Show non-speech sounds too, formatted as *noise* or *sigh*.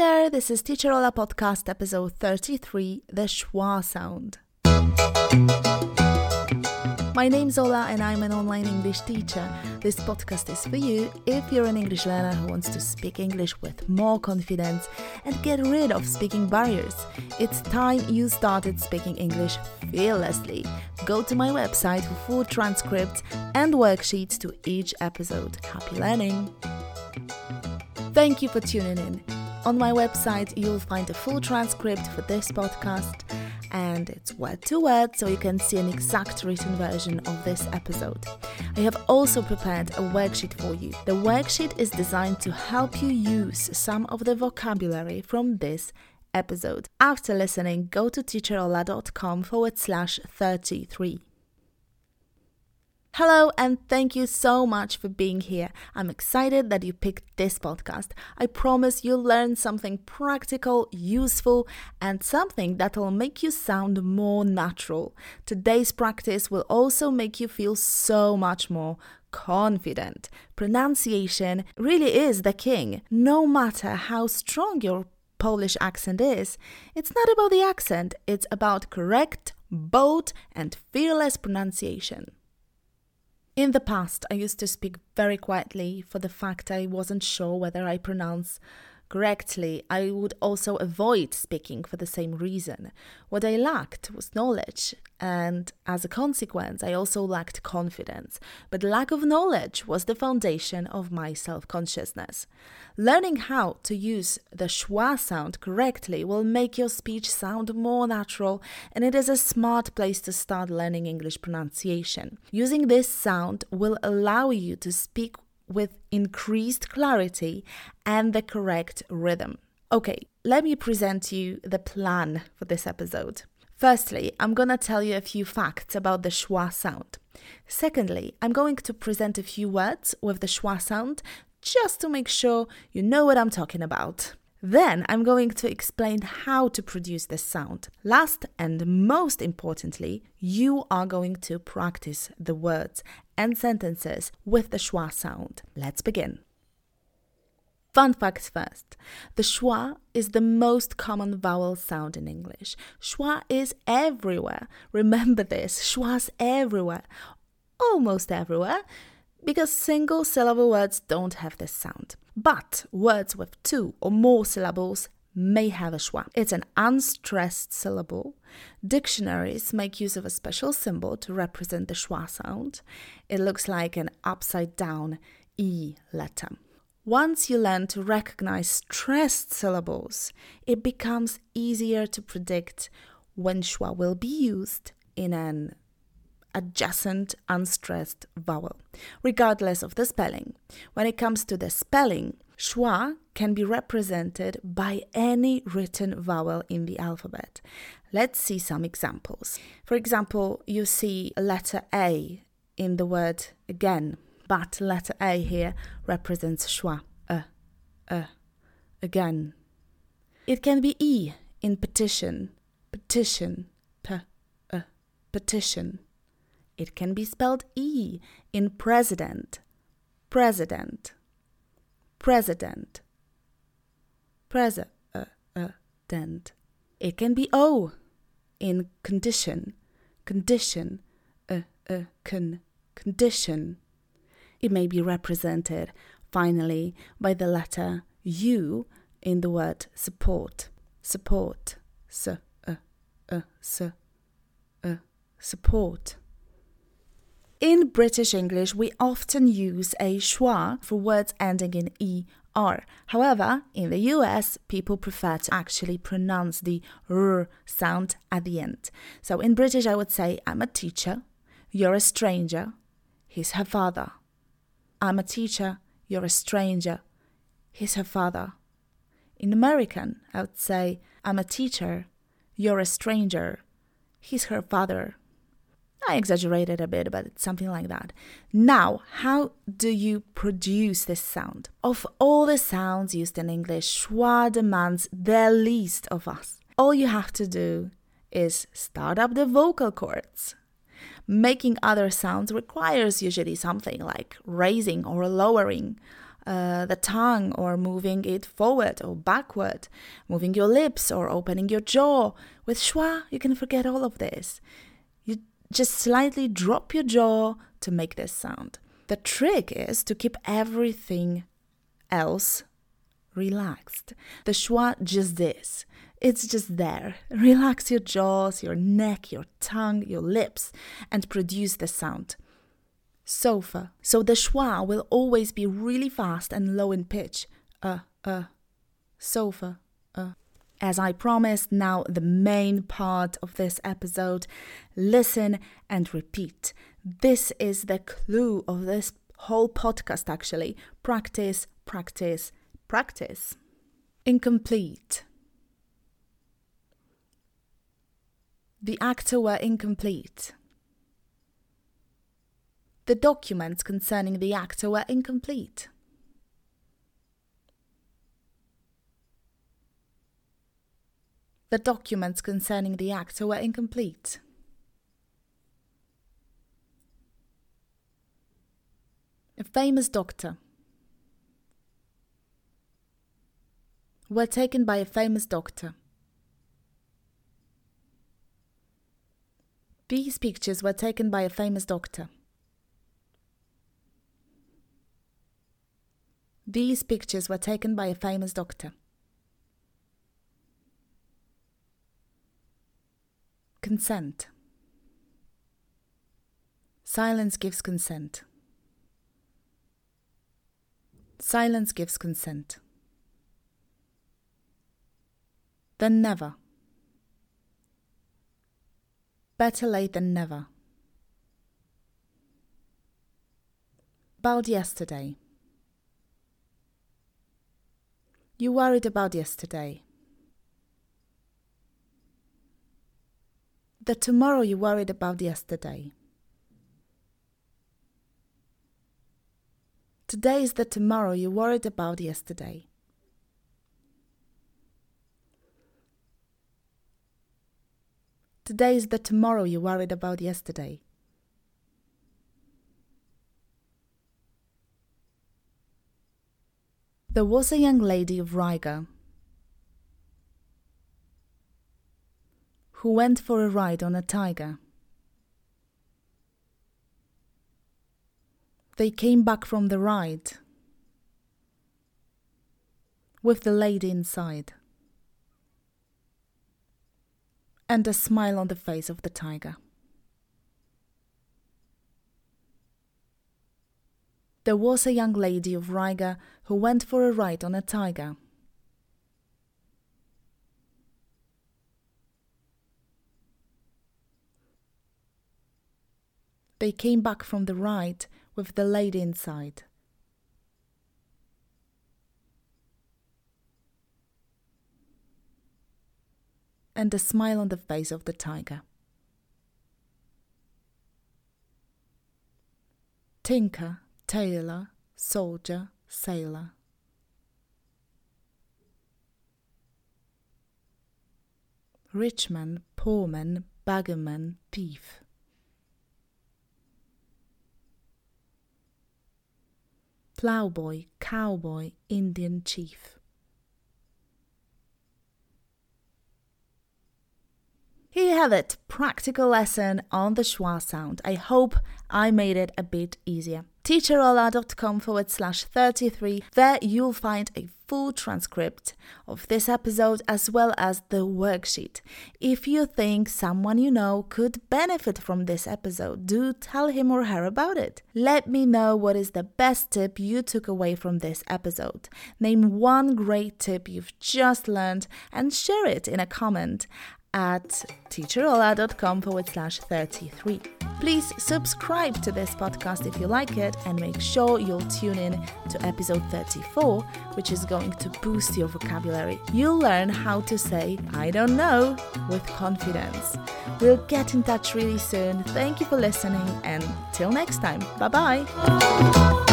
there, this is Teacher Ola Podcast, episode 33 The Schwa Sound. My name's Ola and I'm an online English teacher. This podcast is for you if you're an English learner who wants to speak English with more confidence and get rid of speaking barriers. It's time you started speaking English fearlessly. Go to my website for full transcripts and worksheets to each episode. Happy learning! Thank you for tuning in. On my website, you'll find a full transcript for this podcast, and it's word to word, so you can see an exact written version of this episode. I have also prepared a worksheet for you. The worksheet is designed to help you use some of the vocabulary from this episode. After listening, go to teacherola.com forward slash 33. Hello, and thank you so much for being here. I'm excited that you picked this podcast. I promise you'll learn something practical, useful, and something that'll make you sound more natural. Today's practice will also make you feel so much more confident. Pronunciation really is the king, no matter how strong your Polish accent is. It's not about the accent, it's about correct, bold, and fearless pronunciation. In the past, I used to speak very quietly for the fact I wasn't sure whether I pronounce correctly. I would also avoid speaking for the same reason. What I lacked was knowledge, and as a consequence, I also lacked confidence. But lack of knowledge was the foundation of my self consciousness. Learning how to use the schwa sound correctly will make your speech sound more natural, and it is a smart place to start learning English pronunciation. Using this sound will allow you to speak with increased clarity and the correct rhythm. Okay, let me present you the plan for this episode. Firstly, I'm gonna tell you a few facts about the schwa sound. Secondly, I'm going to present a few words with the schwa sound just to make sure you know what I'm talking about. Then I'm going to explain how to produce this sound. Last and most importantly, you are going to practice the words and sentences with the schwa sound. Let's begin. Fun facts first. The schwa is the most common vowel sound in English. Schwa is everywhere. Remember this schwa's everywhere, almost everywhere, because single syllable words don't have this sound. But words with two or more syllables may have a schwa. It's an unstressed syllable. Dictionaries make use of a special symbol to represent the schwa sound. It looks like an upside down E letter. Once you learn to recognize stressed syllables, it becomes easier to predict when schwa will be used in an adjacent unstressed vowel, regardless of the spelling. When it comes to the spelling, schwa can be represented by any written vowel in the alphabet. Let's see some examples. For example, you see letter A in the word again, but letter A here represents schwa, uh, uh, again. It can be E in petition, petition, p, uh, petition. It can be spelled E in president, president, president, president. It can be O in condition, condition, uh, uh, con, condition. It may be represented, finally, by the letter U in the word support, support, s, uh, uh, s, uh, support. In British English, we often use a schwa for words ending in er. However, in the US, people prefer to actually pronounce the r sound at the end. So in British, I would say, I'm a teacher, you're a stranger, he's her father. I'm a teacher, you're a stranger, he's her father. In American, I would say, I'm a teacher, you're a stranger, he's her father. I exaggerated a bit, but it's something like that. Now, how do you produce this sound? Of all the sounds used in English, schwa demands the least of us. All you have to do is start up the vocal cords. Making other sounds requires usually something like raising or lowering uh, the tongue or moving it forward or backward, moving your lips or opening your jaw. With schwa, you can forget all of this. Just slightly drop your jaw to make this sound. The trick is to keep everything else relaxed. The schwa just this. It's just there. *laughs* Relax your jaws, your neck, your tongue, your lips, and produce the sound. Sofa. So the schwa will always be really fast and low in pitch. Uh, uh. Sofa. Uh. As I promised, now the main part of this episode. Listen and repeat. This is the clue of this whole podcast, actually. Practice, practice, practice. Incomplete. The actor were incomplete. The documents concerning the actor were incomplete. The documents concerning the actor were incomplete. A famous doctor. Were taken by a famous doctor. These pictures were taken by a famous doctor. These pictures were taken by a famous doctor. Consent. Silence gives consent. Silence gives consent. Then never. Better late than never. About yesterday. You worried about yesterday. The tomorrow you worried about yesterday. Today is the tomorrow you worried about yesterday. Today is the tomorrow you worried about yesterday. There was a young lady of Riga who went for a ride on a tiger. They came back from the ride with the lady inside and a smile on the face of the tiger. There was a young lady of Riga who went for a ride on a tiger. They came back from the ride with the lady inside. and a smile on the face of the tiger. Tinker, tailor, soldier, sailor. Rich man, poor man, beggar man, thief. Plowboy, cowboy, Indian chief. Here you have it, practical lesson on the schwa sound. I hope I made it a bit easier. teacherola.com forward slash 33. There you'll find a full transcript of this episode as well as the worksheet. If you think someone you know could benefit from this episode, do tell him or her about it. Let me know what is the best tip you took away from this episode. Name one great tip you've just learned and share it in a comment at teacherola.com forward slash 33. Please subscribe to this podcast if you like it and make sure you'll tune in to episode 34, which is going to boost your vocabulary. You'll learn how to say, I don't know, with confidence. We'll get in touch really soon. Thank you for listening and till next time. Bye bye.